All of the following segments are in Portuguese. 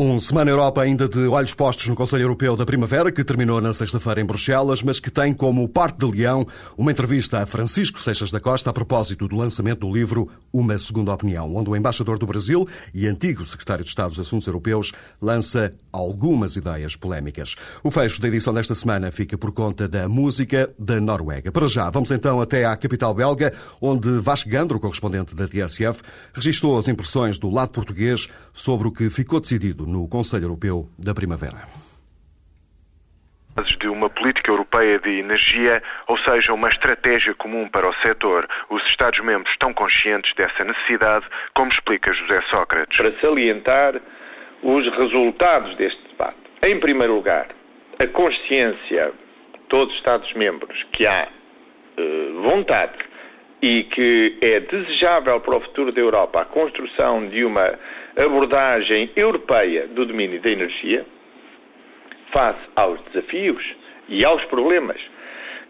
Um Semana Europa ainda de olhos postos no Conselho Europeu da Primavera, que terminou na sexta-feira em Bruxelas, mas que tem como parte de leão uma entrevista a Francisco Seixas da Costa a propósito do lançamento do livro Uma Segunda Opinião, onde o embaixador do Brasil e antigo secretário de Estado dos Assuntos Europeus lança algumas ideias polémicas. O fecho da edição desta semana fica por conta da música da Noruega. Para já, vamos então até à capital belga, onde Vasco Gandro, correspondente da TSF, registrou as impressões do lado português sobre o que ficou decidido no Conselho Europeu da Primavera de uma política europeia de energia, ou seja, uma estratégia comum para o setor. Os Estados-membros estão conscientes dessa necessidade, como explica José Sócrates. Para salientar os resultados deste debate. Em primeiro lugar, a consciência de todos os Estados-membros que há eh, vontade e que é desejável para o futuro da Europa a construção de uma abordagem europeia do domínio da energia, face aos desafios e aos problemas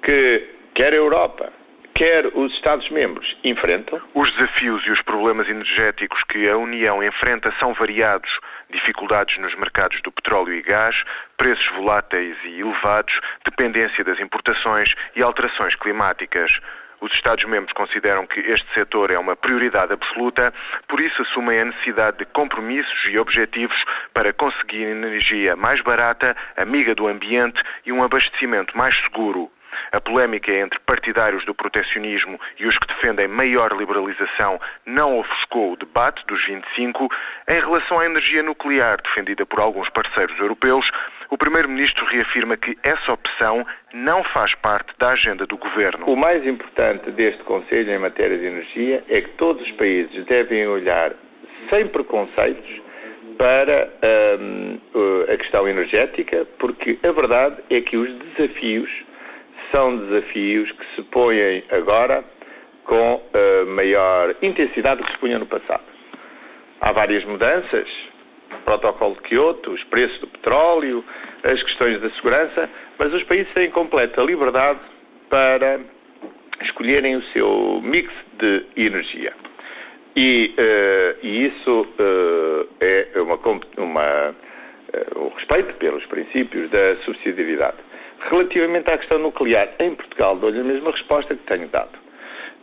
que quer a Europa, quer os Estados-membros enfrentam. Os desafios e os problemas energéticos que a União enfrenta são variados. Dificuldades nos mercados do petróleo e gás, preços voláteis e elevados, dependência das importações e alterações climáticas. Os Estados-membros consideram que este setor é uma prioridade absoluta, por isso assumem a necessidade de compromissos e objetivos para conseguir energia mais barata, amiga do ambiente e um abastecimento mais seguro. A polémica entre partidários do protecionismo e os que defendem maior liberalização não ofuscou o debate dos 25. Em relação à energia nuclear, defendida por alguns parceiros europeus, o Primeiro-Ministro reafirma que essa opção não faz parte da agenda do Governo. O mais importante deste Conselho em matéria de energia é que todos os países devem olhar sem preconceitos para hum, a questão energética, porque a verdade é que os desafios são desafios que se põem agora com uh, maior intensidade do que se punha no passado. Há várias mudanças, o protocolo de Kyoto, os preços do petróleo, as questões da segurança, mas os países têm completa liberdade para escolherem o seu mix de energia. E, uh, e isso uh, é uma, uma uh, o respeito pelos princípios da subsidiariedade. Relativamente à questão nuclear, em Portugal dou-lhe a mesma resposta que tenho dado.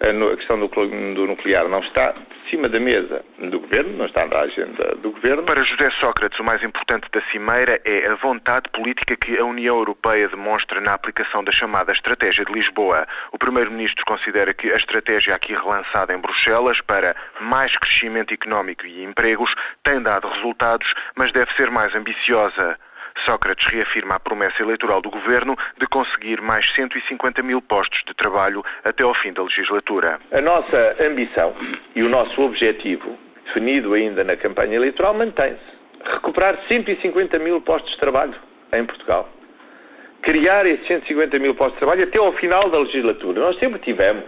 A questão do, nuclear não está de cima da mesa do Governo, não está na agenda do Governo. Para José Sócrates, o mais importante da Cimeira é a vontade política que a União Europeia demonstra na aplicação da chamada Estratégia de Lisboa. O Primeiro-Ministro considera que a estratégia aqui relançada em Bruxelas para mais crescimento económico e empregos tem dado resultados, mas deve ser mais ambiciosa. Sócrates reafirma a promessa eleitoral do governo de conseguir mais 150 mil postos de trabalho até ao fim da legislatura. A nossa ambição e o nosso objetivo, definido ainda na campanha eleitoral, mantém-se. Recuperar 150 mil postos de trabalho em Portugal. Criar esses 150 mil postos de trabalho até ao final da legislatura. Nós sempre tivemos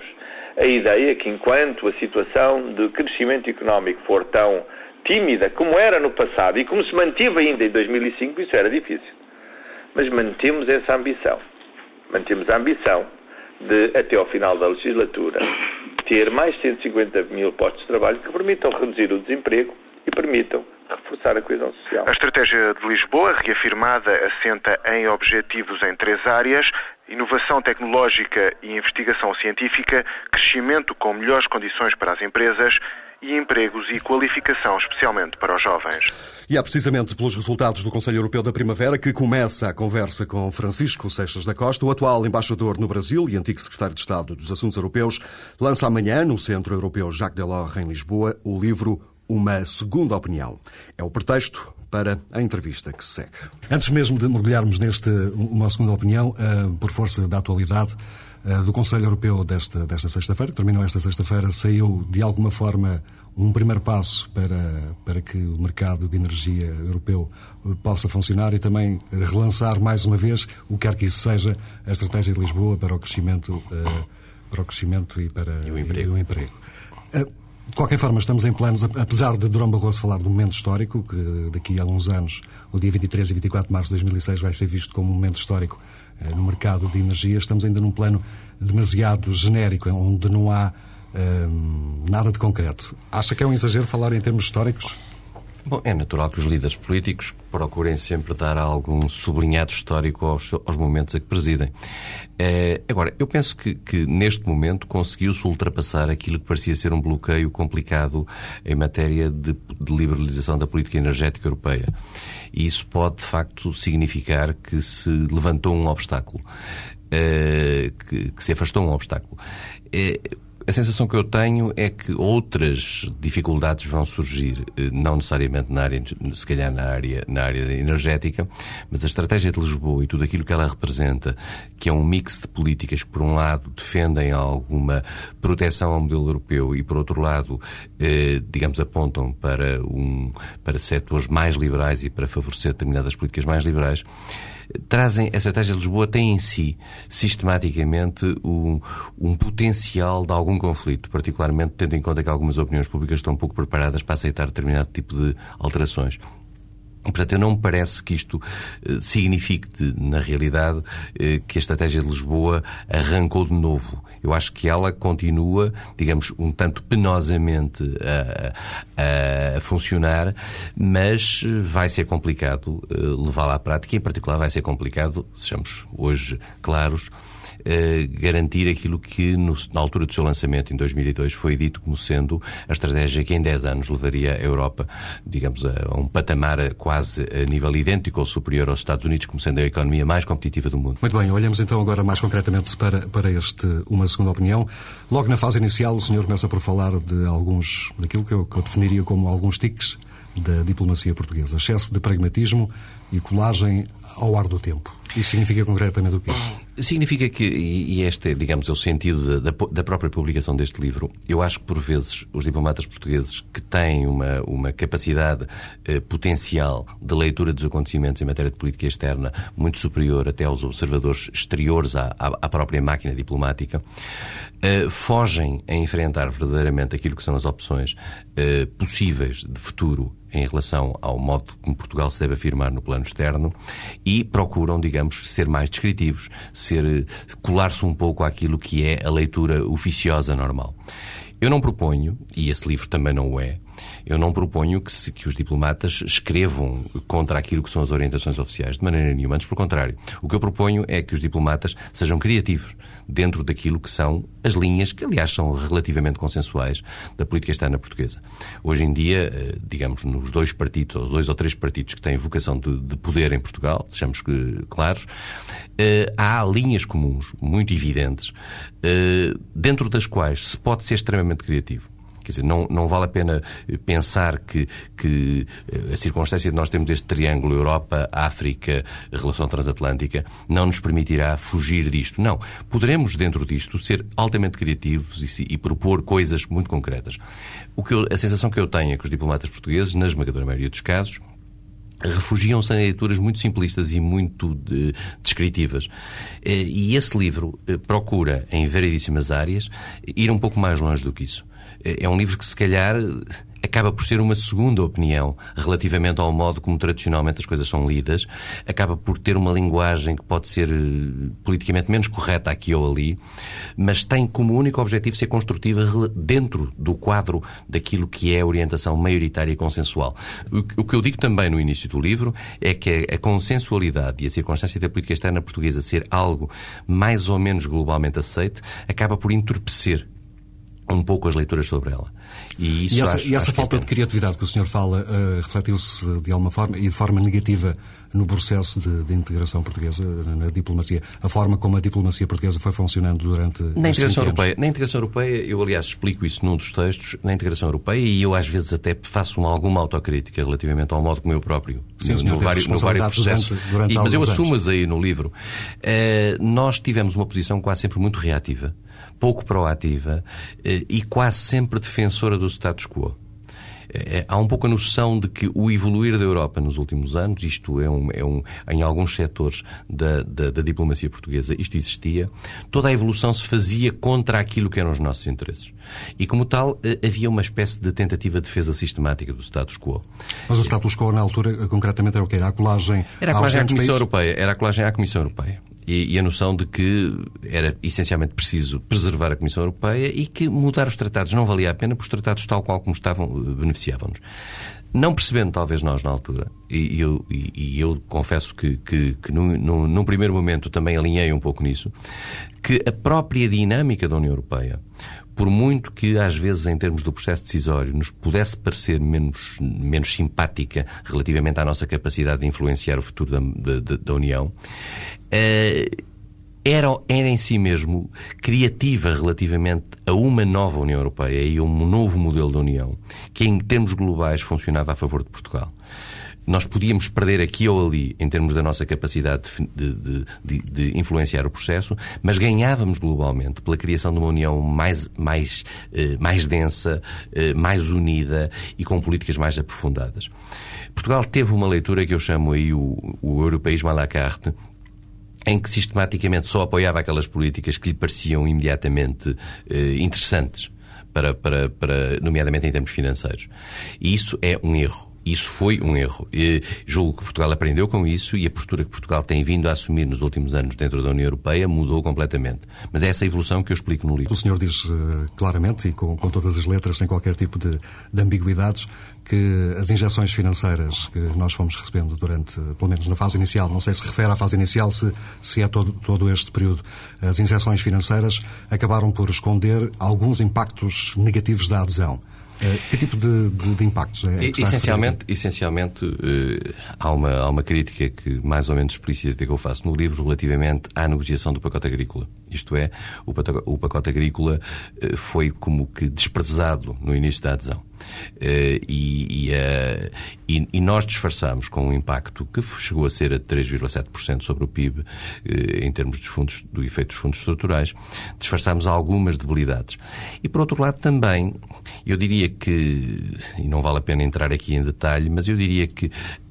a ideia que, enquanto a situação de crescimento económico for tão tímida, como era no passado e como se manteve ainda em 2005, isso era difícil. Mas mantemos essa ambição. Mantemos a ambição de, até ao final da legislatura, ter mais 150 mil postos de trabalho que permitam reduzir o desemprego e permitam reforçar a coesão social. A estratégia de Lisboa, reafirmada, assenta em objetivos em três áreas: inovação tecnológica e investigação científica, crescimento com melhores condições para as empresas e empregos e qualificação, especialmente para os jovens. E é precisamente pelos resultados do Conselho Europeu da Primavera que começa a conversa com Francisco Seixas da Costa, o atual embaixador no Brasil e antigo secretário de Estado dos Assuntos Europeus, lança amanhã, no Centro Europeu Jacques Delors, em Lisboa, o livro Uma Segunda Opinião. É o pretexto para a entrevista que se segue. Antes mesmo de mergulharmos neste Uma Segunda Opinião, eh, por força da atualidade, do Conselho Europeu desta, desta sexta-feira, que terminou esta sexta-feira, saiu de alguma forma um primeiro passo para, para que o mercado de energia europeu eh, possa funcionar e também relançar mais uma vez, o que quer que isso seja, a estratégia de Lisboa para o crescimento, eh, para o crescimento e para e o emprego. E o emprego. De qualquer forma, estamos em planos, apesar de Durão Barroso falar de um momento histórico, que daqui a uns anos, o dia 23 e 24 de março de 2006, vai ser visto como um momento histórico eh, no mercado de energia, estamos ainda num plano demasiado genérico, onde não há ehm, nada de concreto. Acha que é um exagero falar em termos históricos? Bom, é natural que os líderes políticos procurem sempre dar algum sublinhado histórico aos, aos momentos a que presidem. É, agora, eu penso que, que neste momento conseguiu-se ultrapassar aquilo que parecia ser um bloqueio complicado em matéria de, de liberalização da política energética europeia. E isso pode, de facto, significar que se levantou um obstáculo, é, que, que, se afastou um obstáculo. É, a sensação que eu tenho é que outras dificuldades vão surgir, eh, não necessariamente na área, se calhar na área, na área energética, mas a estratégia de Lisboa e tudo aquilo que ela representa, que é um mix de políticas que, por um lado, defendem alguma proteção ao modelo europeu e, por outro lado, eh, digamos, apontam para, um, para setores mais liberais e para favorecer determinadas políticas mais liberais, trazem, a estratégia de Lisboa tem em si, sistematicamente, um, um potencial de algum conflito, particularmente tendo em conta que algumas opiniões públicas estão pouco preparadas para aceitar determinado tipo de alterações. Portanto, eu não me parece que isto eh, signifique, na realidade, eh, que a estratégia de Lisboa arrancou de novo. Eu acho que ela continua, digamos, um tanto penosamente a, a funcionar, mas vai ser complicado eh, levá-la à prática e, em particular, vai ser complicado, sejamos hoje claros, eh, garantir aquilo que, no, na altura do seu lançamento, em 2002, foi dito como sendo a estratégia que em 10 anos levaria a Europa, digamos, a, um patamar quase a nível idêntico ou superior aos Estados Unidos, como sendo a economia mais competitiva do mundo. Muito bem, olhamos então agora mais concretamente para, para este Uma Segunda Opinião. Logo na fase inicial, o senhor começa por falar de alguns, daquilo que eu, que eu definiria como alguns tiques da diplomacia portuguesa. Excesso de pragmatismo e colagem ao ar do tempo. Isso significa concretamente o quê? Significa que, e este é, digamos, é o sentido da, da, própria publicação deste livro, eu acho que por vezes os diplomatas portugueses que têm uma, uma capacidade eh, potencial de leitura dos acontecimentos em matéria de política externa muito superior até aos observadores exteriores à, à, própria máquina diplomática, eh, fogem a enfrentar verdadeiramente aquilo que são as opções eh, possíveis de futuro em relação ao modo como Portugal se deve afirmar no plano externo e procuram, digamos, ser mais descritivos, ser colar-se um pouco àquilo que é a leitura oficiosa normal. Eu não proponho, e esse livro também não o é, eu não proponho que, se, que os diplomatas escrevam contra aquilo que são as orientações oficiais, de maneira nenhuma. Antes, pelo contrário. O que eu proponho é que os diplomatas sejam criativos dentro daquilo que são as linhas, que aliás são relativamente consensuais, da política externa portuguesa. Hoje em dia, eh, digamos, nos dois partidos, ou dois ou três partidos que têm vocação de, de poder em Portugal, sejamos claros, eh, há linhas comuns muito evidentes, eh, dentro das quais se pode ser extremamente criativo. Quer dizer, não, não vale a pena pensar que, que a circunstância de nós termos este triângulo Europa, África, relação transatlântica, não nos permitirá fugir disto. Não. Poderemos, dentro disto, ser altamente criativos e, e propor coisas muito concretas. O que eu, a sensação que eu tenho é que os diplomatas portugueses, na esmagadora maioria dos casos, refugiam-se em leituras muito simplistas e muito de, descritivas. Eh, e esse livro eh, procura, em variedíssimas áreas, ir um pouco mais longe do que isso. É, é um livro que, se calhar, acaba por ser uma segunda opinião relativamente ao modo como tradicionalmente as coisas são lidas, acaba por ter uma linguagem que pode ser eh, politicamente menos correta aqui ou ali, mas tem como único objetivo ser construtiva dentro do quadro daquilo que é a orientação maioritária e consensual. O que eu digo também no início do livro é que a consensualidade e a circunstância da política externa portuguesa ser algo mais ou menos globalmente aceite acaba por entorpecer um pouco as leituras sobre ela. E, isso e essa, acho, e essa falta é de criatividade que o senhor fala uh, refletiu-se de alguma forma e de forma negativa no processo de, de, integração portuguesa na diplomacia, a forma como a diplomacia portuguesa foi funcionando durante na integração europeia. Na integração europeia, eu aliás explico isso num dos textos, na integração europeia, e eu às vezes até faço uma, alguma autocrítica relativamente ao modo como eu próprio, Sim, no, no, vários, no vários processos, durante, durante e, mas eu assumo-as aí no livro. Uh, nós tivemos uma posição quase sempre muito reativa pouco proativa eh, e quase sempre defensora do status quo. É, há um pouco a noção de que o evoluir da Europa nos últimos anos, isto é, um, é um em alguns setores da, da, da, diplomacia portuguesa, isto existia, toda a evolução se fazia contra aquilo que eram os nossos interesses. E como tal, havia uma espécie de tentativa de defesa sistemática do status quo. Mas o status quo na altura, concretamente, era o que? Era a colagem, era a colagem à Comissão países? Europeia. Era a colagem à Comissão Europeia e, e, a noção de que era essencialmente preciso preservar a Comissão Europeia e que mudar os tratados não valia a pena, porque os tratados, tal qual como estavam, beneficiavam-nos. não percebendo, talvez nós, na altura, e eu, e, e eu confesso que, que, que num, num, num, primeiro momento também alinhei um pouco nisso, que a própria dinâmica da União Europeia, por muito que às vezes em termos do processo decisório nos pudesse parecer menos, menos simpática relativamente à nossa capacidade de influenciar o futuro da, da, da União, eh, era, era em si mesmo criativa relativamente a uma nova União Europeia e a um novo modelo de União, que em termos globais funcionava a favor de Portugal. Nós podíamos perder aqui ou ali em termos da nossa capacidade de, de, de, de influenciar o processo, mas ganhávamos globalmente pela criação de uma União mais, mais, eh, mais densa, eh, mais unida e com políticas mais aprofundadas. Portugal teve uma leitura que eu chamo aí o, o europeísmo à la carte, em que sistematicamente só apoiava aquelas políticas que lhe pareciam imediatamente eh, interessantes, para, para, para, nomeadamente em termos financeiros. E isso é um erro. Isso foi um erro. E julgo que Portugal aprendeu com isso e a postura que Portugal tem vindo a assumir nos últimos anos dentro da União Europeia mudou completamente. Mas é essa evolução que eu explico no livro. O senhor diz uh, claramente e com, com, todas as letras, sem qualquer tipo de, de ambiguidades, que as injeções financeiras que nós fomos recebendo durante, pelo menos na fase inicial, não sei se refere à fase inicial, se, se é todo, todo este período, as injeções financeiras acabaram por esconder alguns impactos negativos da adesão. Eh, que tipo de, de, de impactos é que Essencialmente, essencialmente uh, há, uma, há uma crítica que mais ou menos explícita que eu faço no livro relativamente à negociação do pacote agrícola. Isto é, o pacote, o pacote agrícola uh, foi como que desprezado no início da adesão. Uh, e, e, e, nós disfarçamos com um impacto que chegou a ser a 3,7% sobre o PIB em termos dos fundos, do efeito dos fundos estruturais, disfarçamos algumas debilidades. E por outro lado também eu diria que, e não vale a pena entrar aqui em detalhe, mas eu diria que eh, eh,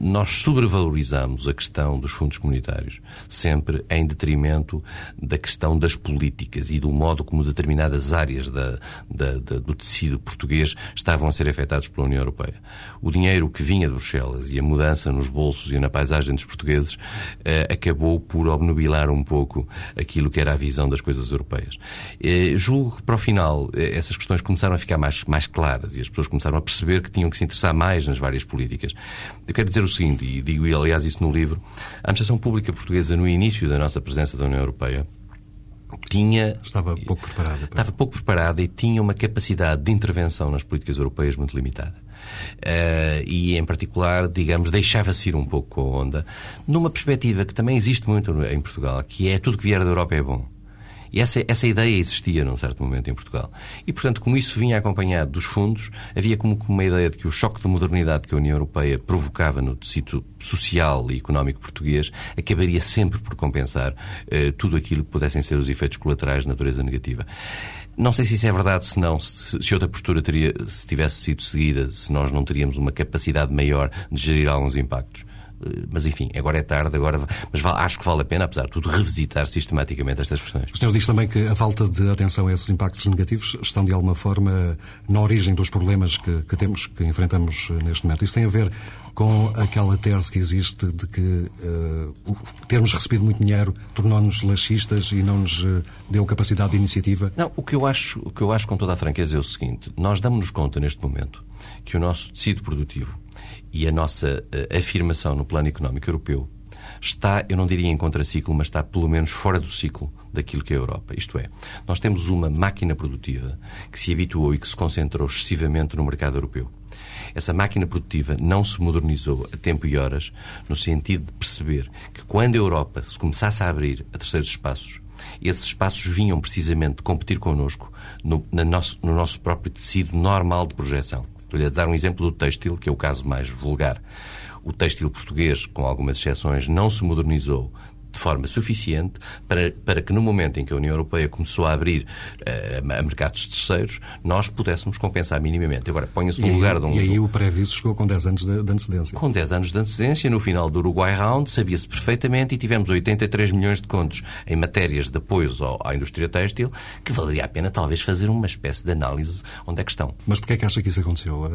nós sobrevalorizamos a questão dos fundos comunitários, sempre em detrimento da questão das políticas e do modo como determinadas áreas da, da, da, do tecido português estavam a ser afetados pela União Europeia. O dinheiro que vinha de Bruxelas e a mudança nos bolsos e na paisagem dos portugueses eh, acabou por obnubilar um pouco aquilo que era a visão das coisas europeias. julgo que, para o final, essas questões começaram a ficar mais, mais claras e as pessoas começaram a perceber que tinham que se interessar mais nas várias políticas. Eu quero dizer o seguinte, e digo aliás isso no livro, a administração pública portuguesa no início da nossa presença da União Europeia tinha estava pouco preparada para... estava pouco preparada e tinha uma capacidade de intervenção nas políticas europeias muito limitada. Uh, e em particular digamos deixava-se ir um pouco com a onda numa perspectiva que também existe muito em Portugal que é tudo que vier da Europa é bom e essa, essa ideia existia num certo momento em Portugal. E, portanto, como isso vinha acompanhado dos fundos, havia como uma ideia de que o choque de modernidade que a União Europeia provocava no tecido social e económico português acabaria sempre por compensar eh, tudo aquilo que pudessem ser os efeitos colaterais de natureza negativa. Não sei se isso é verdade, se não, se, se outra postura teria, se tivesse sido seguida, se nós não teríamos uma capacidade maior de gerir alguns impactos. Eh, mas enfim, agora é tarde, agora, mas acho que vale a pena, apesar de tudo, revisitar sistematicamente estas questões. O senhor diz também que a falta de atenção a esses impactos negativos estão de alguma forma na origem dos problemas que, que temos, que enfrentamos eh, neste momento. Isso tem a ver com aquela tese que existe de que uh, termos recebido muito dinheiro tornou-nos laxistas e não nos uh, deu capacidade de iniciativa? Não, o que eu acho, o que eu acho com toda a franqueza é o seguinte: nós damos-nos conta neste momento que o nosso tecido produtivo e a nossa uh, afirmação no plano económico europeu está, eu não diria em contraciclo, mas está pelo menos fora do ciclo daquilo que é a Europa. Isto é, nós temos uma máquina produtiva que se habituou e que se concentrou excessivamente no mercado europeu. Essa máquina produtiva não se modernizou a tempo e horas no sentido de perceber que quando a Europa se começasse a abrir a terceiros espaços, esses espaços vinham precisamente competir connosco no, nosso, no nosso próprio tecido normal de projeção. Estou-lhe a dar um exemplo do têxtil, que é o caso mais vulgar. O têxtil português, com algumas exceções, não se modernizou de forma suficiente para, para que no momento em que a União Europeia começou a abrir uh, a mercados terceiros, nós pudéssemos compensar minimamente. Agora, ponha-se no lugar de um... E aí o pré-aviso chegou com 10 anos de, de, antecedência. Com 10 anos de antecedência, no final do Uruguai Round, sabia-se perfeitamente e tivemos 83 milhões de contos em matérias de apoios à indústria têxtil, que valeria a pena talvez fazer uma espécie de análise onde é que estão. Mas porquê é que acha que isso aconteceu?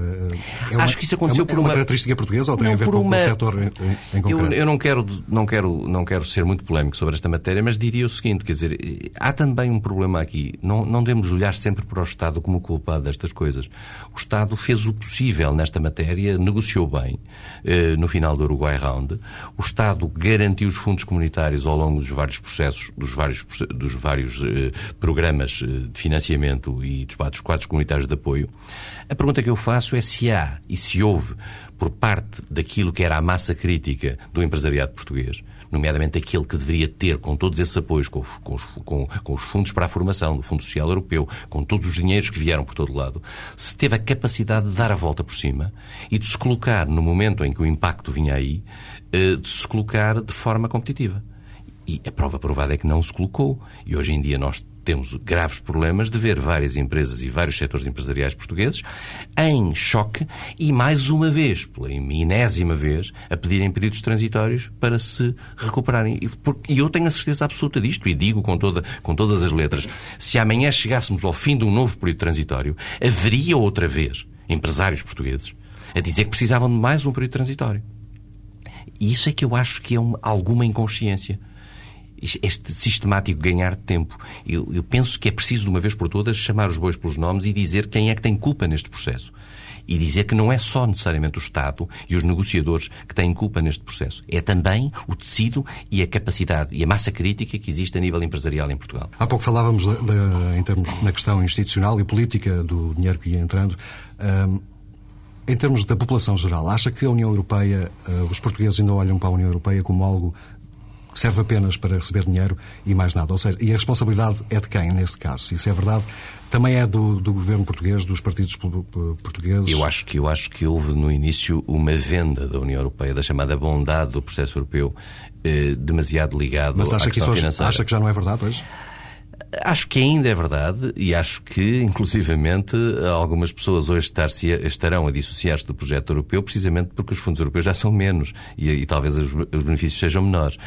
É uma, Acho que isso aconteceu é uma, por uma... É uma característica portuguesa ou tem não, a ver com, uma... o setor em, em concreto? Eu, eu não, quero, não, quero, não quero ser muito polémico sobre esta matéria, mas diria o seguinte, quer dizer, há também um problema aqui. Não, não devemos olhar sempre para o Estado como culpado destas coisas. O Estado fez o possível nesta matéria, negociou bem eh, no final do Uruguai Round. O Estado garantiu os fundos comunitários ao longo dos vários processos, dos vários, dos vários eh, programas eh, de financiamento e dos quadros comunitários de apoio. A pergunta que eu faço é se há e se houve por parte daquilo que era a massa crítica do empresariado português, nomeadamente aquele que deveria ter, com todos esses apoios, com, com, com, com, os fundos para a formação, do Fundo Social Europeu, com todos os dinheiros que vieram por todo lado, se teve a capacidade de dar a volta por cima e de se colocar, no momento em que o impacto vinha aí, eh, de se colocar de forma competitiva. E a prova provada é que não se colocou. E hoje em dia nós temos graves problemas de ver várias empresas e vários setores empresariais portugueses em choque e, mais uma vez, pela enésima vez, a pedirem períodos transitórios para se recuperarem. E eu tenho a certeza absoluta disto e digo com, toda, com todas as letras: se amanhã chegássemos ao fim de um novo período transitório, haveria outra vez empresários portugueses a dizer que precisavam de mais um período transitório. E isso é que eu acho que é uma, alguma inconsciência este sistemático ganhar de tempo. Eu, eu, penso que é preciso, de uma vez por todas, chamar os bois pelos nomes e dizer quem é que tem culpa neste processo. E dizer que não é só necessariamente o Estado e os negociadores que têm culpa neste processo. É também o tecido e a capacidade e a massa crítica que existe a nível empresarial em Portugal. Há pouco falávamos de, de, em termos na questão institucional e política do dinheiro que ia entrando. Um, em termos da população geral, acha que a União Europeia, uh, os portugueses ainda olham para a União Europeia como algo serve apenas para receber dinheiro e mais nada. Ou seja, e a responsabilidade é de quem, nesse caso? Isso é verdade, também é do, do governo português, dos partidos portugueses? Eu acho, que, eu acho que houve no início uma venda da União Europeia, da chamada bondade do processo europeu, eh, demasiado ligado Mas acha à questão que isso financeira. acha que já não é verdade hoje? Acho que ainda é verdade e acho que, inclusivamente, algumas pessoas hoje estarão a dissociar-se do projeto europeu precisamente porque os fundos europeus já são menos e, e talvez os, os, benefícios sejam menores.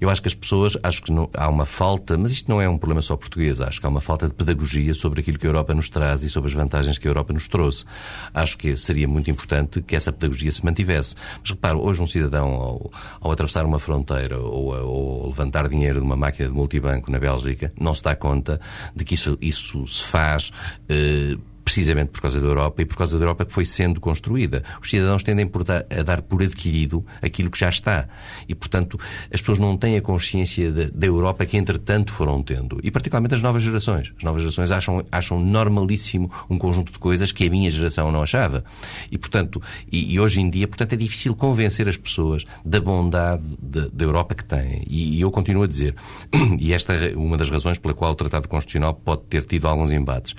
Eu acho que as pessoas, acho que não, há uma falta, mas isto não é um problema só português, acho que há uma falta de pedagogia sobre aquilo que a Europa nos traz e sobre as vantagens que a Europa nos trouxe. Acho que seria muito importante que essa pedagogia se mantivesse. Mas reparo, hoje um cidadão, ao, ao atravessar uma fronteira ou, ou levantar dinheiro de uma máquina de multibanco na Bélgica, não se está conta de que isso, isso se faz eh, precisamente por causa da Europa e por causa da Europa que foi sendo construída. Os cidadãos tendem a dar por adquirido aquilo que já está. E, portanto, as pessoas não têm a consciência da Europa que, entretanto, foram tendo. E, particularmente, as novas gerações. As novas gerações acham, acham normalíssimo um conjunto de coisas que a minha geração não achava. E, portanto, e, e hoje em dia, portanto, é difícil convencer as pessoas da bondade da Europa que têm. E, e eu continuo a dizer, e esta é uma das razões pela qual o Tratado Constitucional pode ter tido alguns embates.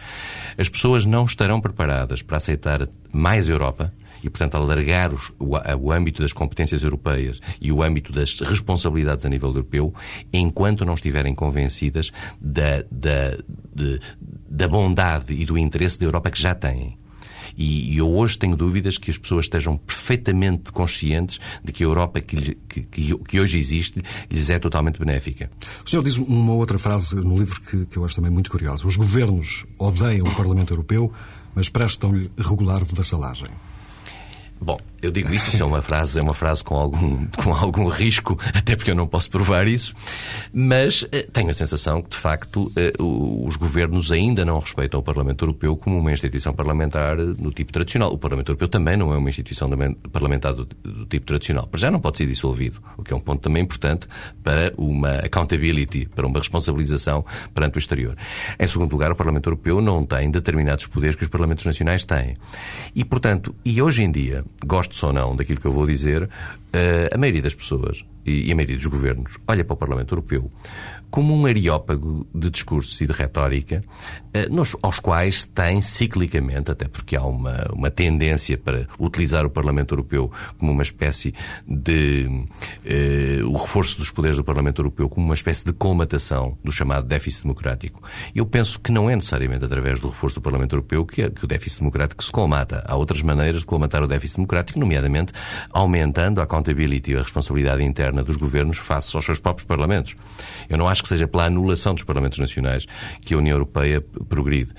As pessoas não estarão preparadas para aceitar mais Europa e, portanto, alargar os, o, o, âmbito das competências europeias e o âmbito das responsabilidades a nível europeu, enquanto não estiverem convencidas da, da, de, da bondade e do interesse da Europa que já têm. E, eu hoje tenho dúvidas que as pessoas estejam perfeitamente conscientes de que a Europa que, que, que hoje existe lhes é totalmente benéfica. O senhor diz uma outra frase no livro que, que eu acho também muito curiosa. Os governos odeiam o Parlamento Europeu, mas prestam-lhe regular vassalagem. Bom, eu digo isto, isso é uma frase, é uma frase com algum, com algum risco, até porque eu não posso provar isso, mas eh, tenho a sensação que, de facto, eh, os governos ainda não respeitam o Parlamento Europeu como uma instituição parlamentar do tipo tradicional. O Parlamento Europeu também não é uma instituição parlamentar do, do tipo tradicional, mas já não pode ser dissolvido, o que é um ponto também importante para uma accountability, para uma responsabilização perante o exterior. Em segundo lugar, o Parlamento Europeu não tem determinados poderes que os Parlamentos Nacionais têm. E, portanto, e hoje em dia, gosto gostes ou não daquilo que eu vou dizer, a maioria das pessoas e a maioria dos governos olha para o Parlamento Europeu como um areópago de discursos e de retórica, eh, nos, aos quais tem ciclicamente, até porque há uma, uma tendência para utilizar o Parlamento Europeu como uma espécie de. Eh, o reforço dos poderes do Parlamento Europeu como uma espécie de colmatação do chamado déficit democrático. Eu penso que não é necessariamente através do reforço do Parlamento Europeu que, que o déficit democrático se colmata. Há outras maneiras de colmatar o déficit democrático, nomeadamente aumentando a accountability a responsabilidade interna dos governos face aos seus próprios parlamentos. Eu não acho que seja pela anulação dos Parlamentos Nacionais que a União Europeia progride.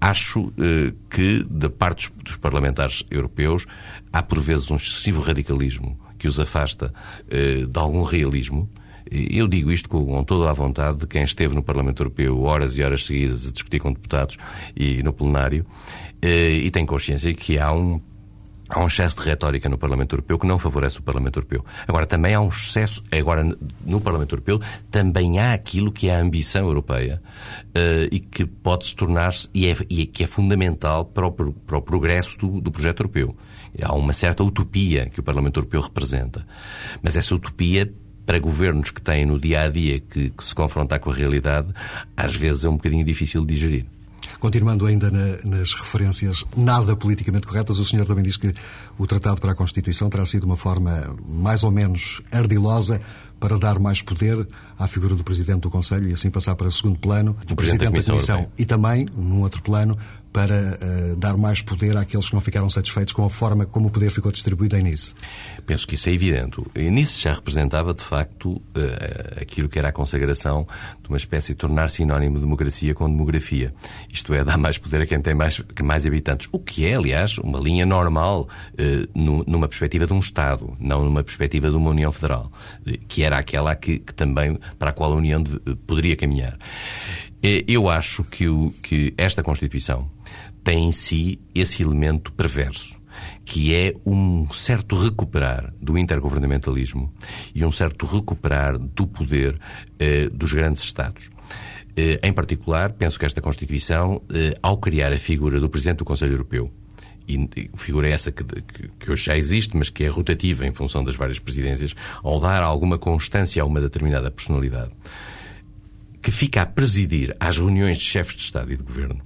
Acho eh, que, da parte dos, dos, parlamentares europeus, há por vezes um excessivo radicalismo que os afasta eh, de algum realismo Eu digo isto com toda a vontade de quem esteve no Parlamento Europeu horas e horas seguidas a discutir com deputados e no plenário e tem consciência que há um Há um excesso de retórica no Parlamento Europeu que não favorece o Parlamento Europeu. Agora, também há um excesso, agora no Parlamento Europeu, também há aquilo que é a ambição europeia uh, e que pode se tornar-se, e, é, e que é fundamental para o, para o progresso do, do projeto europeu. Há uma certa utopia que o Parlamento Europeu representa. Mas essa utopia para governos que têm no dia a dia que, que, se confrontar com a realidade, às vezes é um bocadinho difícil de digerir. Continuando ainda na, nas referências nada politicamente corretas, o senhor também diz que o Tratado para a Constituição terá sido uma forma mais ou menos ardilosa para dar mais poder à figura do Presidente do Conselho e assim passar para o segundo plano, o Presidente, da Comissão, da Comissão e também, num outro plano, para uh, dar mais poder àqueles que não ficaram satisfeitos com a forma como o poder ficou distribuído em Nice? Penso que isso é evidente. E Nice já representava, de facto, uh, aquilo que era a consagração de uma espécie de tornar sinónimo de democracia com demografia. Isto é, dar mais poder a quem tem mais, mais habitantes. O que é, aliás, uma linha normal uh, numa perspectiva de um Estado, não numa perspectiva de uma União Federal, que era aquela que, que também para a qual a União de, poderia caminhar. Eu acho que, o, que esta Constituição tem em si esse elemento perverso, que é um certo recuperar do intergovernamentalismo e um certo recuperar do poder eh, dos grandes Estados. Eh, em particular, penso que esta Constituição, eh, ao criar a figura do Presidente do Conselho Europeu, e figura essa que, que, que, hoje já existe, mas que é rotativa em função das várias presidências, ao dar alguma constância a uma determinada personalidade, que fica a presidir às reuniões de chefes de Estado e de Governo,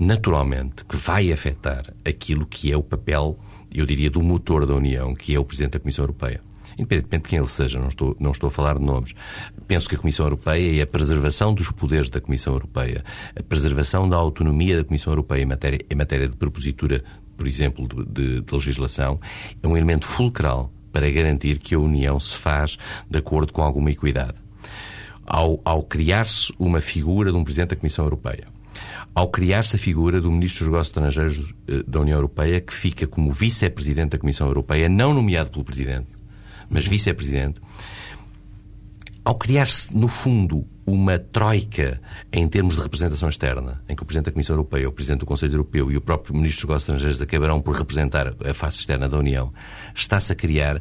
naturalmente que vai afetar aquilo que é o papel, eu diria, do motor da União, que é o Presidente da Comissão Europeia. Independentemente de quem ele seja, não estou, não estou a falar de nomes. Penso que a Comissão Europeia e a preservação dos poderes da Comissão Europeia, a preservação da autonomia da Comissão Europeia em matéria, em matéria de propositura, por exemplo, de, de, de legislação, é um elemento fulcral para garantir que a União se faz de acordo com alguma equidade ao, ao criar-se uma figura de um Presidente da Comissão Europeia, ao criar-se a figura do Ministro dos Negócios Estrangeiros eh, da União Europeia, que fica como Vice-Presidente da Comissão Europeia, não nomeado pelo Presidente, mas Vice-Presidente, ao criar-se, no fundo, uma troika em termos de representação externa, em que o Presidente da Comissão Europeia, o Presidente do Conselho Europeu e o próprio Ministro dos Negócios Estrangeiros acabarão por representar a face externa da União, está-se a criar,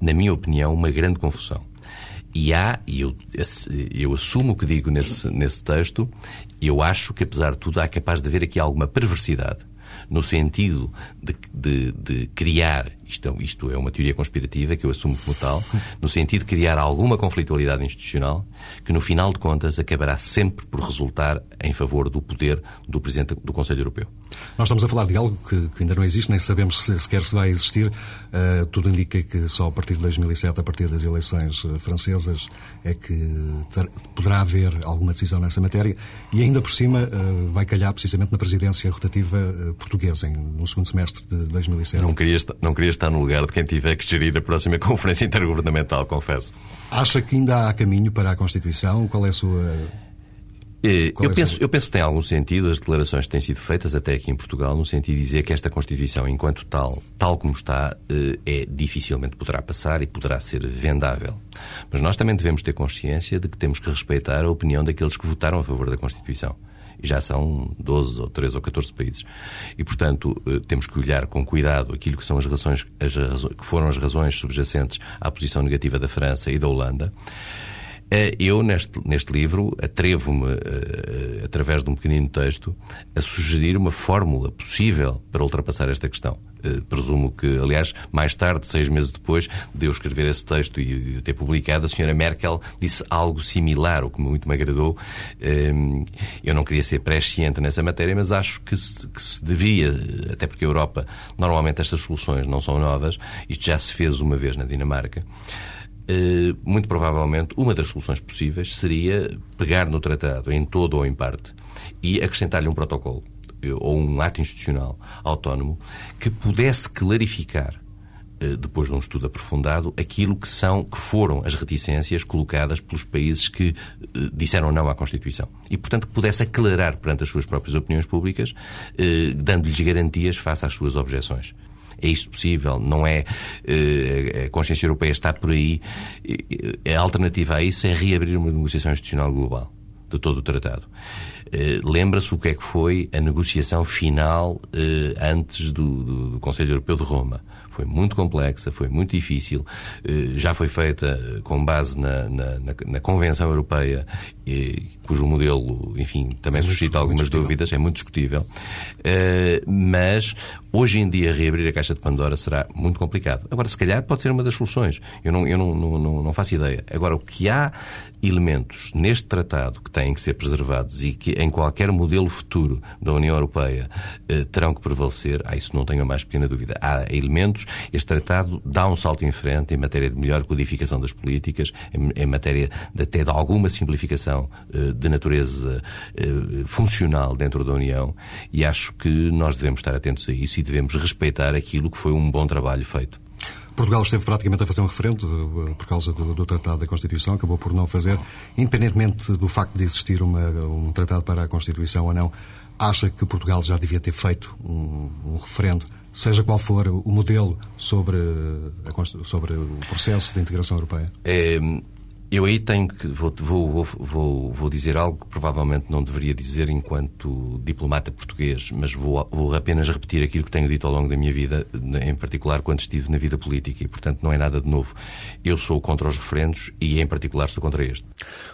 na minha opinião, uma grande confusão. E há, e eu, eu assumo o que digo nesse, nesse texto, eu acho que, apesar de tudo, há capaz de haver aqui alguma perversidade no sentido de, de, de criar, isto, é, isto é uma teoria conspirativa que eu assumo como tal, no sentido de criar alguma conflitualidade institucional que, no final de contas, acabará sempre por resultar em favor do poder do Presidente do Conselho Europeu. Nós estamos a falar de algo que, que ainda não existe, nem sabemos se sequer se vai existir. Uh, tudo indica que só a partir de 2007, a partir das eleições uh, francesas, é que ter, poderá haver alguma decisão nessa matéria. E ainda por cima uh, vai calhar precisamente na presidência rotativa portuguesa, em, no segundo semestre de 2007. Não queria, estar, não queria estar no lugar de quem tiver que gerir a próxima Conferência Intergovernamental, confesso. Acha que ainda há caminho para a Constituição? Qual é a sua eh, eu, é penso, eu penso que tem algum sentido as declarações que têm sido feitas até aqui em Portugal, no sentido de dizer que esta Constituição, enquanto tal, tal como está, eh, é dificilmente poderá passar e poderá ser vendável. Mas nós também devemos ter consciência de que temos que respeitar a opinião daqueles que votaram a favor da Constituição. E já são 12 ou 13 ou 14 países. E, portanto, eh, temos que olhar com cuidado aquilo que são as razões, as razões, que foram as razões subjacentes à posição negativa da França e da Holanda. Eh, eu, neste, neste livro, atrevo-me, uh, através de um pequenino texto, a sugerir uma fórmula possível para ultrapassar esta questão. Uh, presumo que, aliás, mais tarde, seis meses depois de eu escrever esse texto e de ter publicado, a senhora Merkel disse algo similar, o que muito me agradou. Uh, eu não queria ser presciente nessa matéria, mas acho que se, que se devia, até porque a Europa, normalmente estas soluções não são novas, isto já se fez uma vez na Dinamarca, eh, muito provavelmente, uma das soluções possíveis seria pegar no tratado, em todo ou em parte, e acrescentar-lhe um protocolo eh, ou um ato institucional autónomo que pudesse clarificar eh, depois de um estudo aprofundado, aquilo que são, que foram as reticências colocadas pelos países que disseram não à Constituição. E, portanto, que pudesse aclarar perante as suas próprias opiniões públicas, dando-lhes garantias face às suas objeções. É isto possível? Não é? A consciência europeia está por aí. A alternativa a isso é reabrir uma negociação institucional global de todo o tratado. Lembra-se o que é que foi a negociação final antes do, do, do Conselho Europeu de Roma foi muito complexa, foi muito difícil, eh, já foi feita eh, com base na, na, na Convenção Europeia, cujo modelo, enfim, também suscita algumas dúvidas, é muito discutível, eh, mas hoje em dia reabrir a caixa de Pandora será muito complicado. Agora, se calhar pode ser uma das soluções, eu não, eu não, não, não faço ideia. Agora, o que há elementos neste tratado que têm que ser preservados e que em qualquer modelo futuro da União Europeia terão que prevalecer, ah, isso não tenho a mais pequena dúvida. Há elementos este tratado dá um salto em frente em matéria de melhor codificação das políticas, em, matéria de até de alguma simplificação eh, de natureza eh, funcional dentro da União e acho que nós devemos estar atentos a isso e devemos respeitar aquilo que foi um bom trabalho feito. Portugal esteve praticamente a fazer um referendo eh, por causa do, do, Tratado da Constituição, acabou por não fazer, independentemente do facto de existir uma, um tratado para a Constituição ou não, acha que Portugal já devia ter feito um, um referendo seja qual for o modelo sobre, a, sobre o processo de integração europeia? É, eu aí tenho que. Vou, vou, vou, vou, dizer algo que provavelmente não deveria dizer enquanto diplomata português, mas vou, vou apenas repetir aquilo que tenho dito ao longo da minha vida, em particular quando estive na vida política, e portanto não é nada de novo. Eu sou contra os referendos e, em particular, sou contra este.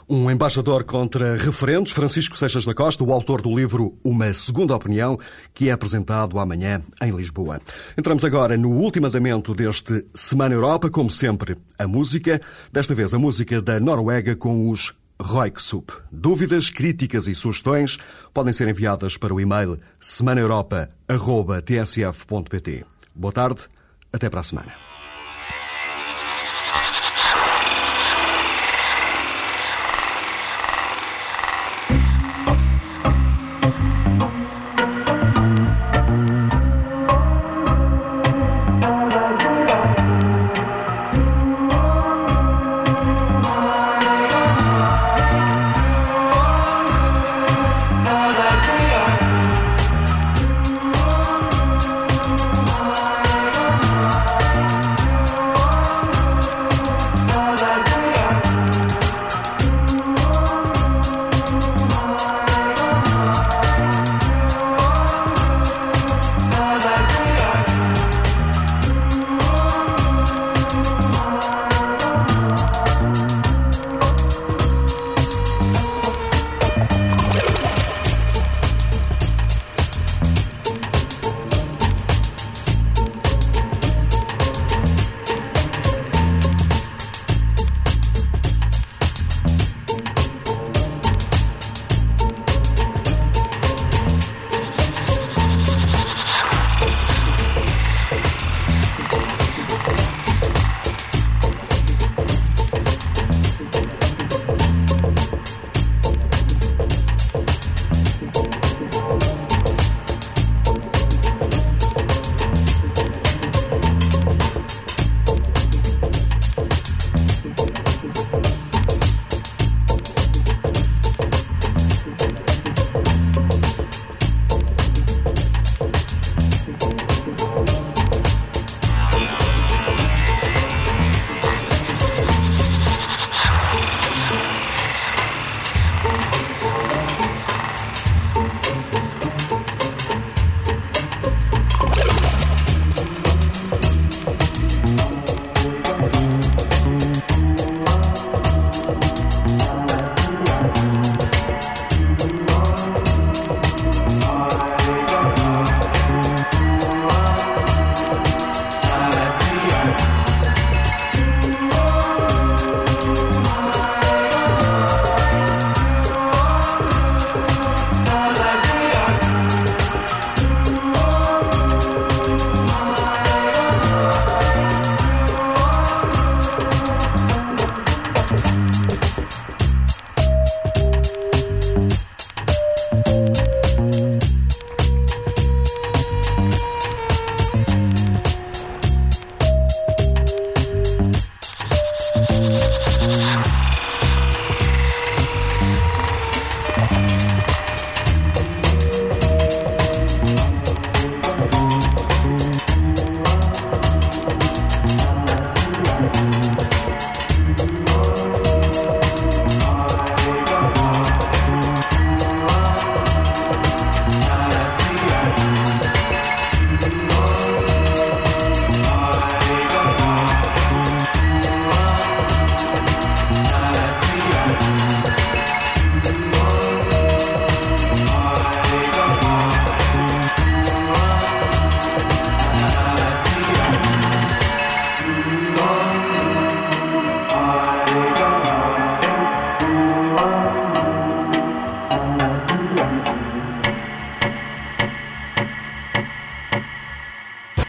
Um embaixador contra referendos, Francisco Seixas da Costa, o autor do livro Uma Segunda Opinião, que é apresentado amanhã em Lisboa. Entramos agora no último andamento deste Semana Europa, como sempre, a música, desta vez a música da Noruega com os Roiksup. Dúvidas, críticas e sugestões podem ser enviadas para o e-mail semanaeuropa.tsf.pt. Boa tarde, até para a semana.